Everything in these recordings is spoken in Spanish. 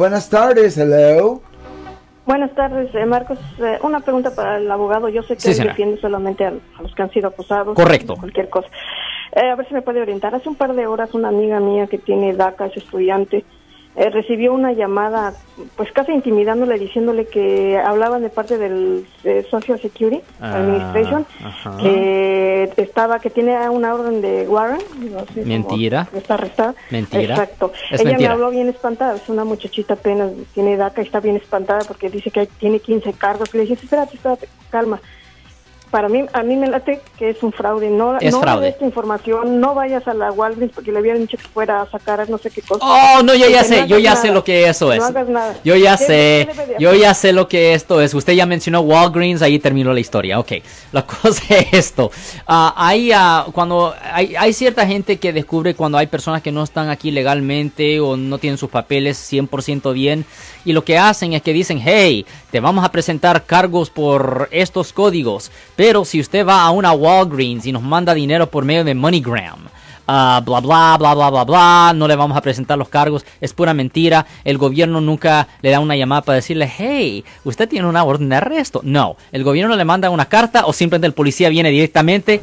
Buenas tardes, hello. Buenas tardes, eh, Marcos. Eh, una pregunta para el abogado. Yo sé que Sí, él señora. defiende solamente a, a los que han sido acusados. Correcto. Cualquier cosa. Eh, a ver si me puede orientar. Hace un par de horas una amiga mía que tiene DACA, es estudiante, eh, recibió una llamada, pues casi intimidándole, diciéndole que hablaban de parte del eh, Social Security Ah, Administration, ajá. que estaba, que tiene una orden de Warren. no sé cómo- Mentira. Está arrestada. Mentira. Exacto. Es Ella mentira. me habló bien espantada, es una muchachita apenas, tiene DACA y está bien espantada porque dice que tiene 15 cargos. Le dije, espérate, espérate, calma. Para mí, a mí me late que es un fraude. No, Es no fraude. esta información, no vayas a la Walgreens porque le habían dicho que fuera a sacar no sé qué cosa. Oh, no, yo ya sé, no yo ya nada. sé lo que eso es. No hagas nada. Yo ya ¿Qué- sé, qué yo ya sé lo que esto es. Usted ya mencionó Walgreens, ahí terminó la historia. Ok, la cosa es esto. Ah, hay, ah, cuando hay, hay cierta gente que descubre cuando hay personas que no están aquí legalmente o no tienen sus papeles 100% bien y lo que hacen es que dicen, hey, te vamos a presentar cargos por estos códigos, pero si usted va a una Walgreens y nos manda dinero por medio de MoneyGram, ah, bla bla bla bla bla bla, no le vamos a presentar los cargos, es pura mentira, el gobierno nunca le da una llamada para decirle, hey, usted tiene una orden de arresto. No, el gobierno le manda una carta o simplemente el policía viene directamente.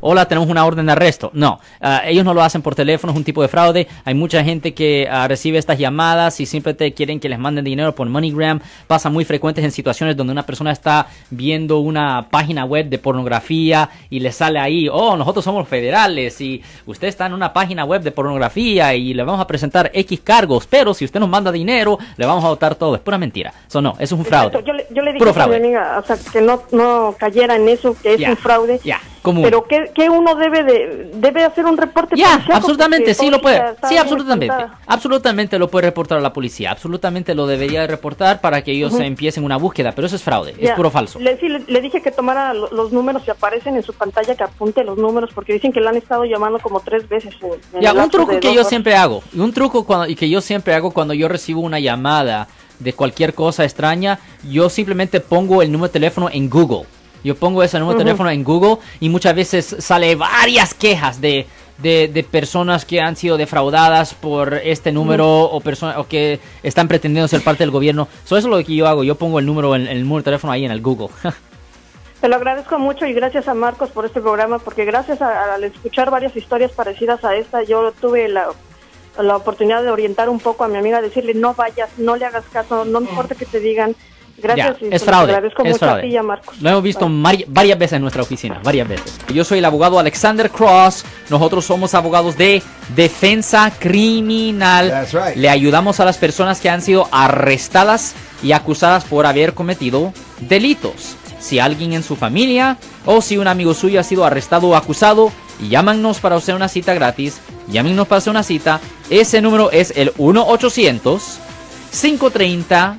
Hola, tenemos una orden de arresto. No, ah, ellos no lo hacen por teléfono, es un tipo de fraude. Hay mucha gente que ah, recibe estas llamadas y simplemente quieren que les manden dinero por MoneyGram. Pasa muy frecuentes en situaciones donde una persona está viendo una página web de pornografía y le sale ahí, oh, nosotros somos federales y usted está en una página web de pornografía y le vamos a presentar X cargos, pero si usted nos manda dinero, le vamos a votar todo. Es pura mentira. Eso no, eso es un fraude. Exacto. Yo le, yo le dije Puro fraude. amiga, o sea, que no, no cayera en eso, que es un fraude. ya, común. Pero que, que uno debe de debe hacer un reporte Ya, absolutamente, sí lo puede. Sí, absolutamente. Absolutamente lo puede reportar a la policía. Absolutamente lo debería de reportar para que ellos empiecen una búsqueda, pero eso es fraude, es Ya. puro falso. Le, sí, le, le dije que tomara lo- los números que aparecen en su pantalla, que apunte los números, porque dicen que le han estado llamando como tres veces. en- en Ya, un truco que yo horas. siempre hago, un truco cuando, y que yo siempre hago cuando yo recibo una llamada de cualquier cosa extraña, yo simplemente pongo el número de teléfono en Google. Yo pongo ese número de teléfono en Google y muchas veces sale varias quejas de, de, de personas que han sido defraudadas por este número o personas o que están pretendiendo ser parte del gobierno. So, eso es lo que yo hago. Yo pongo el número, el, el número de teléfono ahí en el Google. Te lo agradezco mucho y gracias a Marcos por este programa, porque gracias a- al escuchar varias historias parecidas a esta, yo tuve la, la oportunidad de orientar un poco a mi amiga, decirle no vayas, no le hagas caso, no importa que te digan. Gracias Ya, es fraude. agradezco es mucho a fraude. ti y a Marcos. Lo hemos visto varias veces en nuestra oficina, varias veces. Yo soy el abogado Alexander Cross. Nosotros somos abogados de defensa criminal. That's right. Le ayudamos a las personas que han sido arrestadas y acusadas por haber cometido delitos. Si alguien en su familia o si un amigo suyo ha sido arrestado o acusado, llámanos para hacer una cita gratis. Llámenos para hacer una cita. Ese número es el 1 800 530